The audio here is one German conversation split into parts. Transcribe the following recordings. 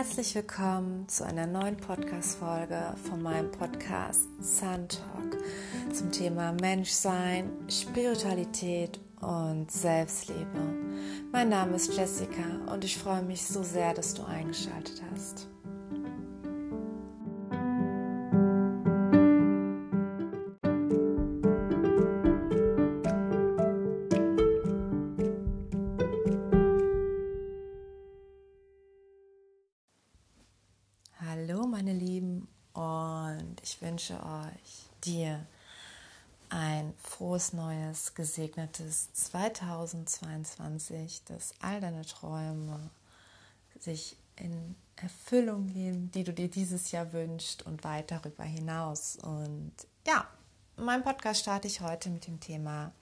Herzlich willkommen zu einer neuen Podcast-Folge von meinem Podcast Sun Talk zum Thema Menschsein, Spiritualität und Selbstliebe. Mein Name ist Jessica und ich freue mich so sehr, dass du eingeschaltet hast. Wünsche euch, dir, ein frohes, neues, gesegnetes 2022, dass all deine Träume sich in Erfüllung gehen, die du dir dieses Jahr wünschst und weit darüber hinaus. Und ja, mein Podcast starte ich heute mit dem Thema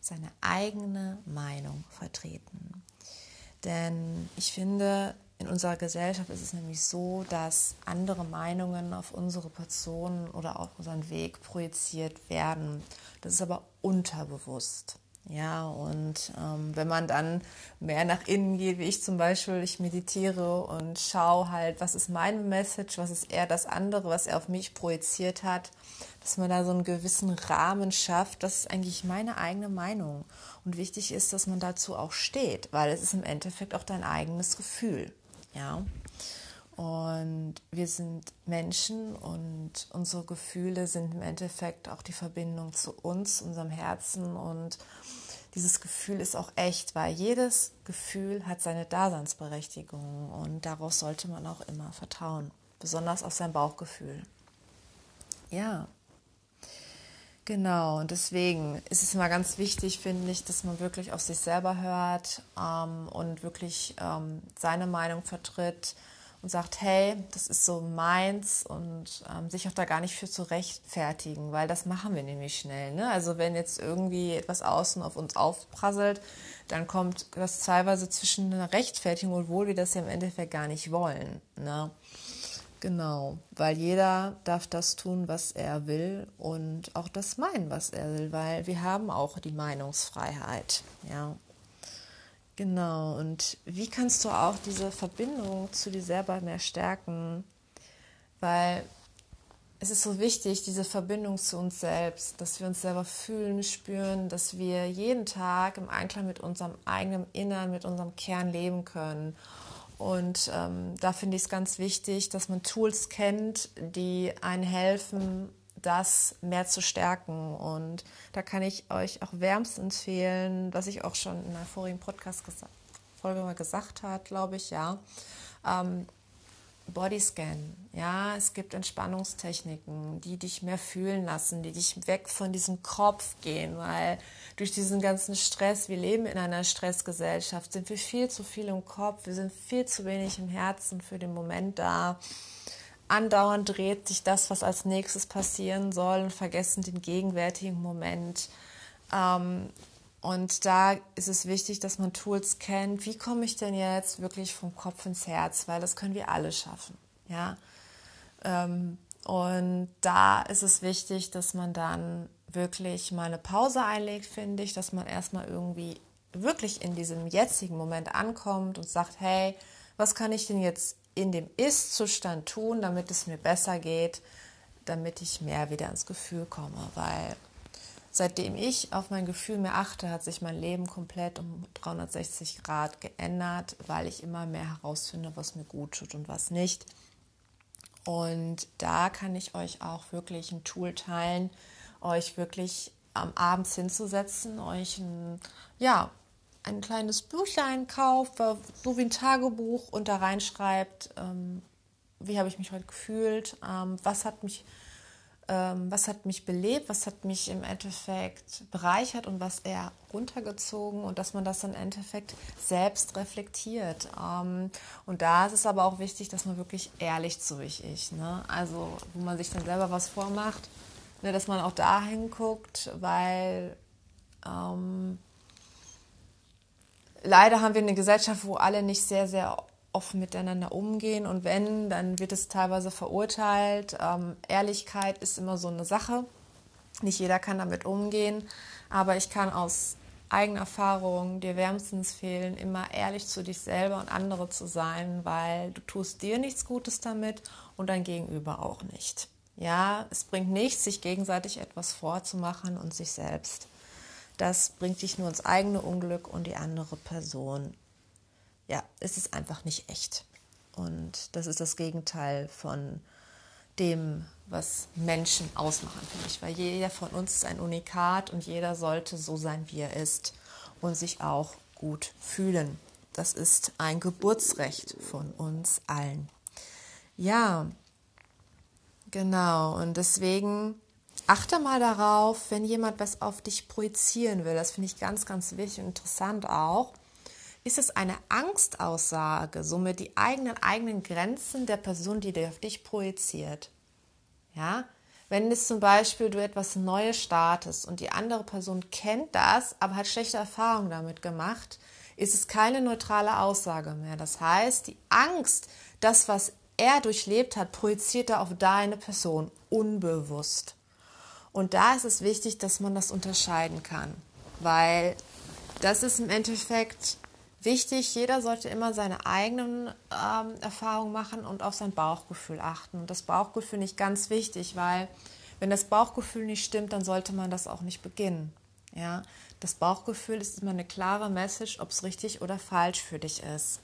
seine eigene Meinung vertreten. Denn ich finde, in unserer Gesellschaft ist es nämlich so, dass andere Meinungen auf unsere Person oder auf unseren Weg projiziert werden. Das ist aber unterbewusst. Ja, und ähm, wenn man dann mehr nach innen geht, wie ich zum Beispiel, ich meditiere und schaue halt, was ist mein Message, was ist eher das andere, was er auf mich projiziert hat, dass man da so einen gewissen Rahmen schafft, das ist eigentlich meine eigene Meinung. Und wichtig ist, dass man dazu auch steht, weil es ist im Endeffekt auch dein eigenes Gefühl. Ja. Und wir sind Menschen und unsere Gefühle sind im Endeffekt auch die Verbindung zu uns, unserem Herzen. Und dieses Gefühl ist auch echt, weil jedes Gefühl hat seine Daseinsberechtigung und darauf sollte man auch immer vertrauen, besonders auf sein Bauchgefühl. Ja, Genau, und deswegen ist es immer ganz wichtig, finde ich, dass man wirklich auf sich selber hört ähm, und wirklich ähm, seine Meinung vertritt und sagt, hey, das ist so meins und ähm, sich auch da gar nicht für zu rechtfertigen, weil das machen wir nämlich schnell. Ne? Also wenn jetzt irgendwie etwas außen auf uns aufprasselt, dann kommt das teilweise zwischen einer Rechtfertigung, obwohl wir das ja im Endeffekt gar nicht wollen. Ne? Genau, weil jeder darf das tun, was er will und auch das meinen, was er will, weil wir haben auch die Meinungsfreiheit. Ja, genau. Und wie kannst du auch diese Verbindung zu dir selber mehr stärken? Weil es ist so wichtig, diese Verbindung zu uns selbst, dass wir uns selber fühlen, spüren, dass wir jeden Tag im Einklang mit unserem eigenen Innern, mit unserem Kern leben können und ähm, da finde ich es ganz wichtig, dass man Tools kennt, die einen helfen, das mehr zu stärken. Und da kann ich euch auch wärmstens empfehlen, was ich auch schon in einer vorigen Podcast-Folge mal gesagt habe, glaube ich, ja. Ähm, Bodyscan. Ja, es gibt Entspannungstechniken, die dich mehr fühlen lassen, die dich weg von diesem Kopf gehen, weil durch diesen ganzen Stress, wir leben in einer Stressgesellschaft, sind wir viel zu viel im Kopf, wir sind viel zu wenig im Herzen für den Moment da. Andauernd dreht sich das, was als nächstes passieren soll und vergessen den gegenwärtigen Moment. Ähm, und da ist es wichtig, dass man Tools kennt. Wie komme ich denn jetzt wirklich vom Kopf ins Herz? Weil das können wir alle schaffen. Ja. Ähm, und da ist es wichtig, dass man dann wirklich mal eine Pause einlegt, finde ich, dass man erstmal irgendwie wirklich in diesem jetzigen Moment ankommt und sagt, hey, was kann ich denn jetzt in dem Ist-Zustand tun, damit es mir besser geht, damit ich mehr wieder ins Gefühl komme, weil Seitdem ich auf mein Gefühl mehr achte, hat sich mein Leben komplett um 360 Grad geändert, weil ich immer mehr herausfinde, was mir gut tut und was nicht. Und da kann ich euch auch wirklich ein Tool teilen, euch wirklich am Abend hinzusetzen, euch ein, ja, ein kleines Büchlein kauft, so wie ein Tagebuch und da reinschreibt, ähm, wie habe ich mich heute gefühlt, ähm, was hat mich ähm, was hat mich belebt, was hat mich im Endeffekt bereichert und was eher runtergezogen und dass man das im Endeffekt selbst reflektiert. Ähm, und da ist es aber auch wichtig, dass man wirklich ehrlich zu sich ist. Ne? Also, wo man sich dann selber was vormacht, ne, dass man auch da hinguckt, weil ähm, leider haben wir eine Gesellschaft, wo alle nicht sehr, sehr offen miteinander umgehen und wenn, dann wird es teilweise verurteilt. Ähm, Ehrlichkeit ist immer so eine Sache. Nicht jeder kann damit umgehen, aber ich kann aus eigene Erfahrung, dir wärmstens fehlen, immer ehrlich zu dich selber und andere zu sein, weil du tust dir nichts Gutes damit und dein Gegenüber auch nicht. Ja, es bringt nichts, sich gegenseitig etwas vorzumachen und sich selbst. Das bringt dich nur ins eigene Unglück und die andere Person. Ja, es ist einfach nicht echt. Und das ist das Gegenteil von dem, was Menschen ausmachen, finde ich. Weil jeder von uns ist ein Unikat und jeder sollte so sein, wie er ist und sich auch gut fühlen. Das ist ein Geburtsrecht von uns allen. Ja, genau. Und deswegen achte mal darauf, wenn jemand was auf dich projizieren will. Das finde ich ganz, ganz wichtig und interessant auch. Ist es eine Angstaussage, somit die eigenen eigenen Grenzen der Person, die auf dich projiziert? Ja, wenn es zum Beispiel du etwas Neues startest und die andere Person kennt das, aber hat schlechte Erfahrungen damit gemacht, ist es keine neutrale Aussage mehr. Das heißt, die Angst, das, was er durchlebt hat, projiziert er auf deine Person unbewusst. Und da ist es wichtig, dass man das unterscheiden kann, weil das ist im Endeffekt wichtig. Jeder sollte immer seine eigenen ähm, Erfahrungen machen und auf sein Bauchgefühl achten. Und das Bauchgefühl nicht ganz wichtig, weil wenn das Bauchgefühl nicht stimmt, dann sollte man das auch nicht beginnen. Ja, das Bauchgefühl ist immer eine klare Message, ob es richtig oder falsch für dich ist.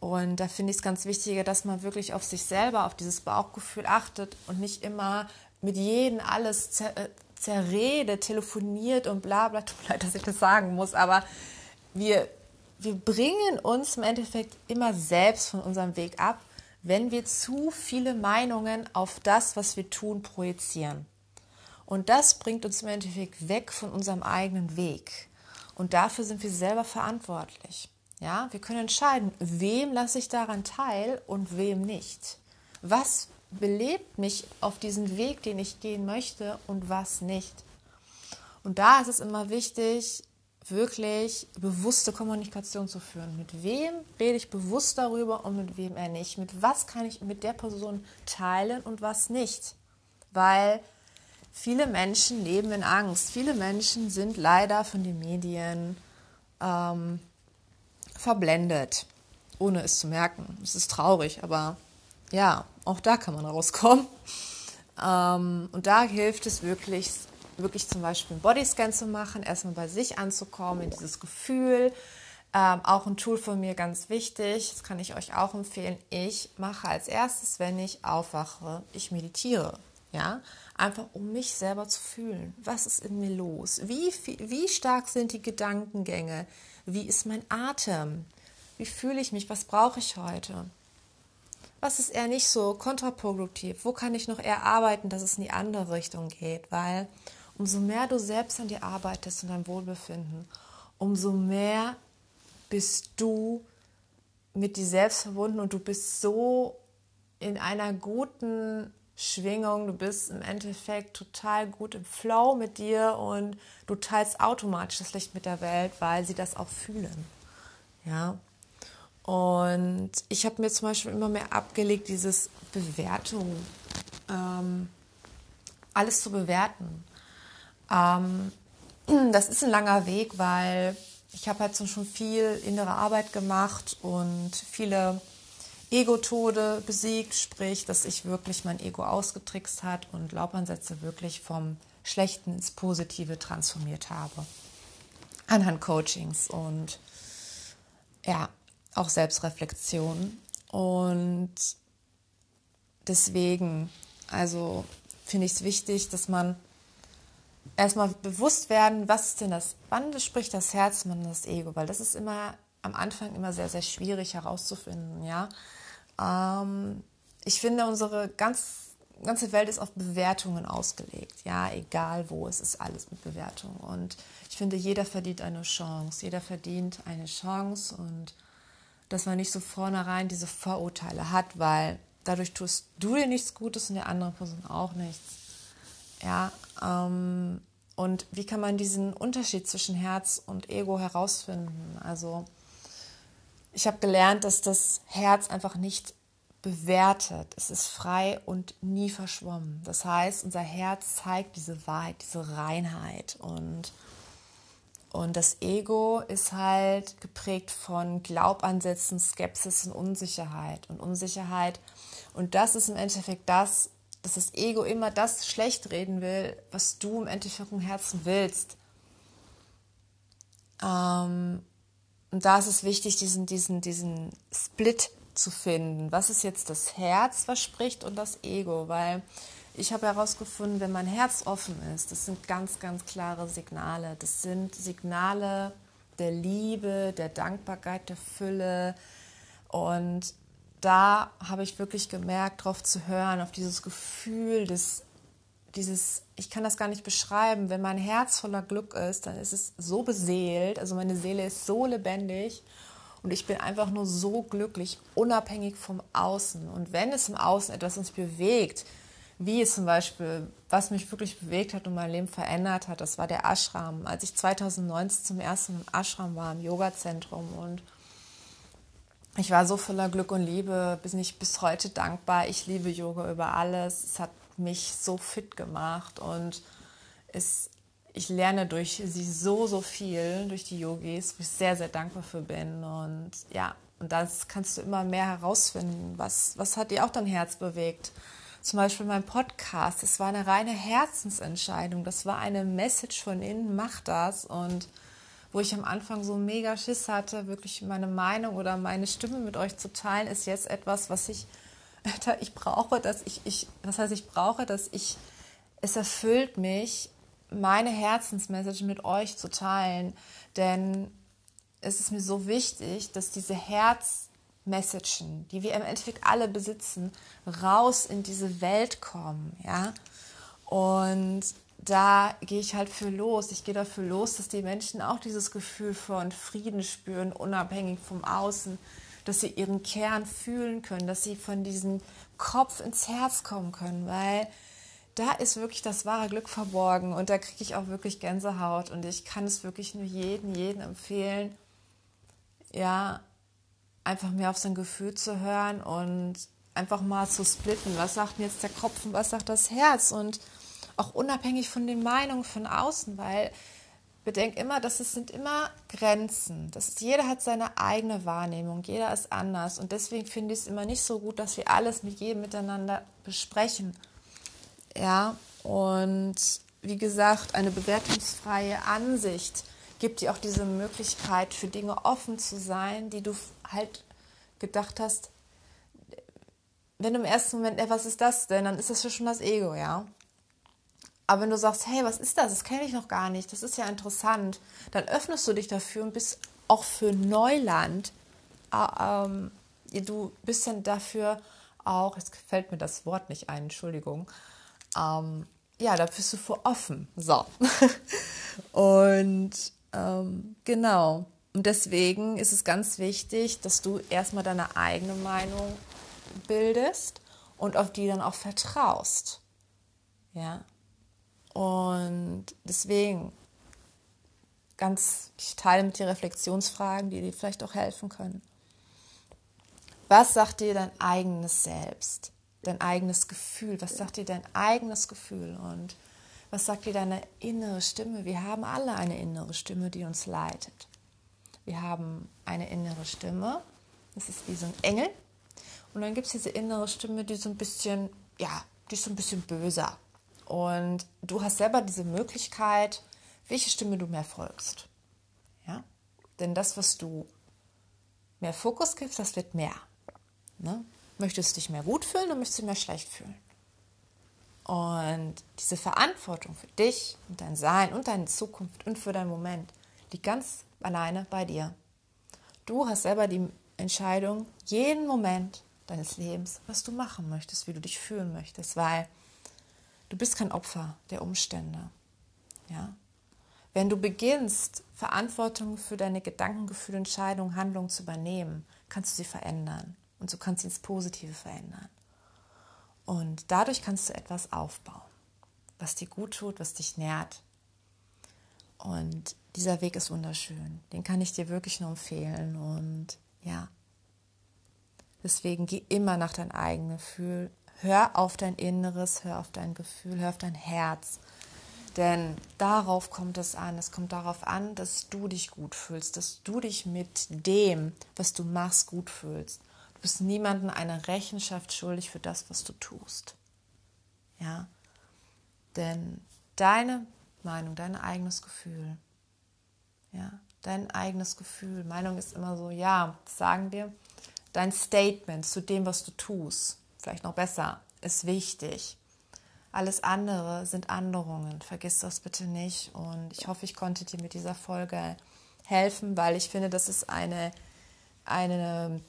Und da finde ich es ganz wichtig, dass man wirklich auf sich selber, auf dieses Bauchgefühl achtet und nicht immer mit jedem alles zer äh, zerredet, telefoniert und bla bla. Tut mir leid, dass ich das sagen muss, aber wir wir bringen uns im Endeffekt immer selbst von unserem Weg ab, wenn wir zu viele Meinungen auf das, was wir tun, projizieren. Und das bringt uns im Endeffekt weg von unserem eigenen Weg. Und dafür sind wir selber verantwortlich. Ja, wir können entscheiden, wem lasse ich daran teil und wem nicht. Was belebt mich auf diesen Weg, den ich gehen möchte und was nicht. Und da ist es immer wichtig, wirklich bewusste Kommunikation zu führen. Mit wem rede ich bewusst darüber und mit wem er nicht? Mit was kann ich mit der Person teilen und was nicht? Weil viele Menschen leben in Angst. Viele Menschen sind leider von den Medien ähm, verblendet, ohne es zu merken. Es ist traurig, aber ja, auch da kann man rauskommen. Ähm, und da hilft es wirklich, wirklich zum Beispiel einen Bodyscan zu machen, erstmal bei sich anzukommen, in dieses Gefühl. Ähm, auch ein Tool von mir ganz wichtig, das kann ich euch auch empfehlen. Ich mache als erstes, wenn ich aufwache, ich meditiere. Ja, einfach um mich selber zu fühlen. Was ist in mir los? Wie, wie stark sind die Gedankengänge? Wie ist mein Atem? Wie fühle ich mich? Was brauche ich heute? Was ist eher nicht so kontraproduktiv? Wo kann ich noch eher arbeiten, dass es in die andere Richtung geht? Weil umso mehr du selbst an dir arbeitest und dein Wohlbefinden, umso mehr bist du mit dir selbst verbunden und du bist so in einer guten Schwingung, du bist im Endeffekt total gut im Flow mit dir und du teilst automatisch das Licht mit der Welt, weil sie das auch fühlen. Ja. Und ich habe mir zum Beispiel immer mehr abgelegt, dieses Bewertung, ähm, alles zu bewerten. Ähm, das ist ein langer Weg, weil ich habe halt schon viel innere Arbeit gemacht und viele Ego-Tode besiegt, sprich, dass ich wirklich mein Ego ausgetrickst hat und Glaubansätze wirklich vom Schlechten ins Positive transformiert habe. Anhand Coachings und ja, auch Selbstreflexion. Und deswegen, also finde ich es wichtig, dass man erstmal bewusst werden, was ist denn das, wann spricht das Herz, wann das Ego, weil das ist immer am Anfang immer sehr, sehr schwierig herauszufinden, ja. Ähm, ich finde, unsere ganz, ganze Welt ist auf Bewertungen ausgelegt, ja, egal wo, es ist alles mit Bewertung. Und ich finde, jeder verdient eine Chance, jeder verdient eine Chance. Und dass man nicht so vornherein diese Vorurteile hat, weil dadurch tust du dir nichts Gutes und der anderen Person auch nichts. Ja, ähm, und wie kann man diesen Unterschied zwischen Herz und Ego herausfinden? Also ich habe gelernt, dass das Herz einfach nicht bewertet. Es ist frei und nie verschwommen. Das heißt, unser Herz zeigt diese Wahrheit, diese Reinheit. Und Und das Ego ist halt geprägt von Glaubansätzen, Skepsis und Unsicherheit. Und Unsicherheit. Und das ist im Endeffekt das, dass das Ego immer das schlecht reden will, was du im Endeffekt im Herzen willst. Ähm, und da ist es wichtig, diesen, diesen, diesen Split zu finden. Was ist jetzt das Herz, was spricht, und das Ego? Weil ich habe herausgefunden, wenn mein Herz offen ist, das sind ganz, ganz klare Signale. Das sind Signale der Liebe, der Dankbarkeit, der Fülle. Und da habe ich wirklich gemerkt, darauf zu hören, auf dieses Gefühl, des, dieses, ich kann das gar nicht beschreiben, wenn mein Herz voller Glück ist, dann ist es so beseelt, also meine Seele ist so lebendig und ich bin einfach nur so glücklich, unabhängig vom Außen. Und wenn es im Außen etwas uns bewegt, wie es zum Beispiel, was mich wirklich bewegt hat und mein Leben verändert hat, das war der Ashram. Als ich 2019 zum ersten Mal im Ashram war, im Yoga-Zentrum und ich war so voller Glück und Liebe, bin ich bis heute dankbar. Ich liebe Yoga über alles. Es hat mich so fit gemacht und es, ich lerne durch sie so, so viel, durch die Yogis, wo ich sehr, sehr dankbar für bin. Und ja, und das kannst du immer mehr herausfinden. Was, was hat dir auch dein Herz bewegt? Zum Beispiel mein Podcast, das war eine reine Herzensentscheidung. Das war eine Message von innen, mach das. Und wo ich am Anfang so mega Schiss hatte, wirklich meine Meinung oder meine Stimme mit euch zu teilen, ist jetzt etwas, was ich, ich brauche, dass ich, ich, das heißt, ich brauche, dass ich, es erfüllt mich, meine Herzensmessage mit euch zu teilen, denn es ist mir so wichtig, dass diese Herzmessagen, die wir im Endeffekt alle besitzen, raus in diese Welt kommen, ja. Und da gehe ich halt für los. Ich gehe dafür los, dass die Menschen auch dieses Gefühl von Frieden spüren, unabhängig vom Außen, dass sie ihren Kern fühlen können, dass sie von diesem Kopf ins Herz kommen können, weil da ist wirklich das wahre Glück verborgen und da kriege ich auch wirklich Gänsehaut und ich kann es wirklich nur jedem, jedem empfehlen, ja, einfach mehr auf sein Gefühl zu hören und einfach mal zu splitten. Was sagt denn jetzt der Kopf und was sagt das Herz? Und auch unabhängig von den Meinungen von außen, weil bedenk immer, dass es sind immer Grenzen. Das ist, jeder hat seine eigene Wahrnehmung, jeder ist anders und deswegen finde ich es immer nicht so gut, dass wir alles mit jedem miteinander besprechen. Ja, und wie gesagt, eine bewertungsfreie Ansicht gibt dir auch diese Möglichkeit, für Dinge offen zu sein, die du halt gedacht hast, wenn du im ersten Moment, ey, was ist das denn, dann ist das schon das Ego, ja. Aber wenn du sagst, hey, was ist das? Das kenne ich noch gar nicht, das ist ja interessant, dann öffnest du dich dafür und bist auch für Neuland, äh, ähm, du bist dann dafür auch, jetzt fällt mir das Wort nicht ein, Entschuldigung, ähm, ja, da bist du für offen. So. und ähm, genau. Und deswegen ist es ganz wichtig, dass du erstmal deine eigene Meinung bildest und auf die dann auch vertraust. Ja. Und deswegen ganz, ich teile mit dir Reflexionsfragen, die dir vielleicht auch helfen können. Was sagt dir dein eigenes Selbst, dein eigenes Gefühl? Was sagt dir dein eigenes Gefühl? Und was sagt dir deine innere Stimme? Wir haben alle eine innere Stimme, die uns leitet. Wir haben eine innere Stimme, das ist wie so ein Engel. Und dann gibt es diese innere Stimme, die so ein bisschen, ja, die ist so ein bisschen böser. Und du hast selber diese Möglichkeit, welche Stimme du mehr folgst. Ja? Denn das, was du mehr Fokus gibst, das wird mehr. Ne? Möchtest du dich mehr gut fühlen oder möchtest du mehr schlecht fühlen? Und diese Verantwortung für dich und dein Sein und deine Zukunft und für deinen Moment liegt ganz alleine bei dir. Du hast selber die Entscheidung, jeden Moment deines Lebens, was du machen möchtest, wie du dich fühlen möchtest, weil Du bist kein Opfer der Umstände. Ja? Wenn du beginnst, Verantwortung für deine Gedanken, Gefühle, Entscheidungen, Handlungen zu übernehmen, kannst du sie verändern. Und du kannst sie ins Positive verändern. Und dadurch kannst du etwas aufbauen, was dir gut tut, was dich nährt. Und dieser Weg ist wunderschön. Den kann ich dir wirklich nur empfehlen. Und ja, deswegen geh immer nach deinem eigenen Gefühl, Hör auf dein Inneres, hör auf dein Gefühl, hör auf dein Herz. Denn darauf kommt es an. Es kommt darauf an, dass du dich gut fühlst, dass du dich mit dem, was du machst, gut fühlst. Du bist niemandem eine Rechenschaft schuldig für das, was du tust. Ja? Denn deine Meinung, dein eigenes Gefühl, ja, dein eigenes Gefühl, Meinung ist immer so, ja, sagen wir, dein Statement zu dem, was du tust, vielleicht noch besser, ist wichtig. Alles andere sind Anderungen. Vergiss das bitte nicht. Und ich hoffe, ich konnte dir mit dieser Folge helfen, weil ich finde, das ist eine, eine,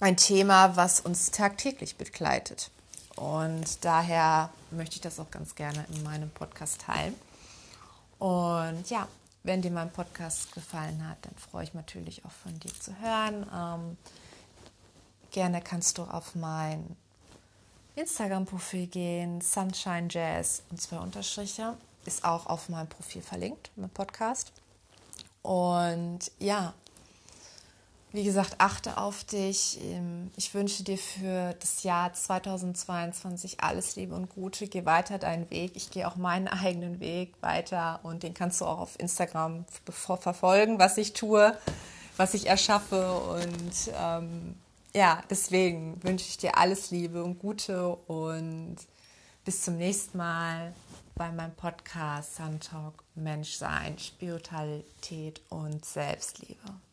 ein Thema, was uns tagtäglich begleitet. Und daher möchte ich das auch ganz gerne in meinem Podcast teilen. Und ja, wenn dir mein Podcast gefallen hat, dann freue ich mich natürlich auch von dir zu hören. Ähm, gerne kannst du auf mein Instagram-Profil gehen, Sunshine Jazz und zwei Unterstriche. Ist auch auf meinem Profil verlinkt, mein Podcast. Und ja, wie gesagt, achte auf dich. Ähm, ich wünsche dir für das Jahr 2022 alles Liebe und Gute. Geh weiter deinen Weg. Ich gehe auch meinen eigenen Weg weiter und den kannst du auch auf Instagram verfolgen, was ich tue, was ich erschaffe. Und ähm, ja, deswegen wünsche ich dir alles Liebe und Gute und bis zum nächsten Mal bei meinem Podcast Sun Talk Menschsein, Spiritualität und Selbstliebe.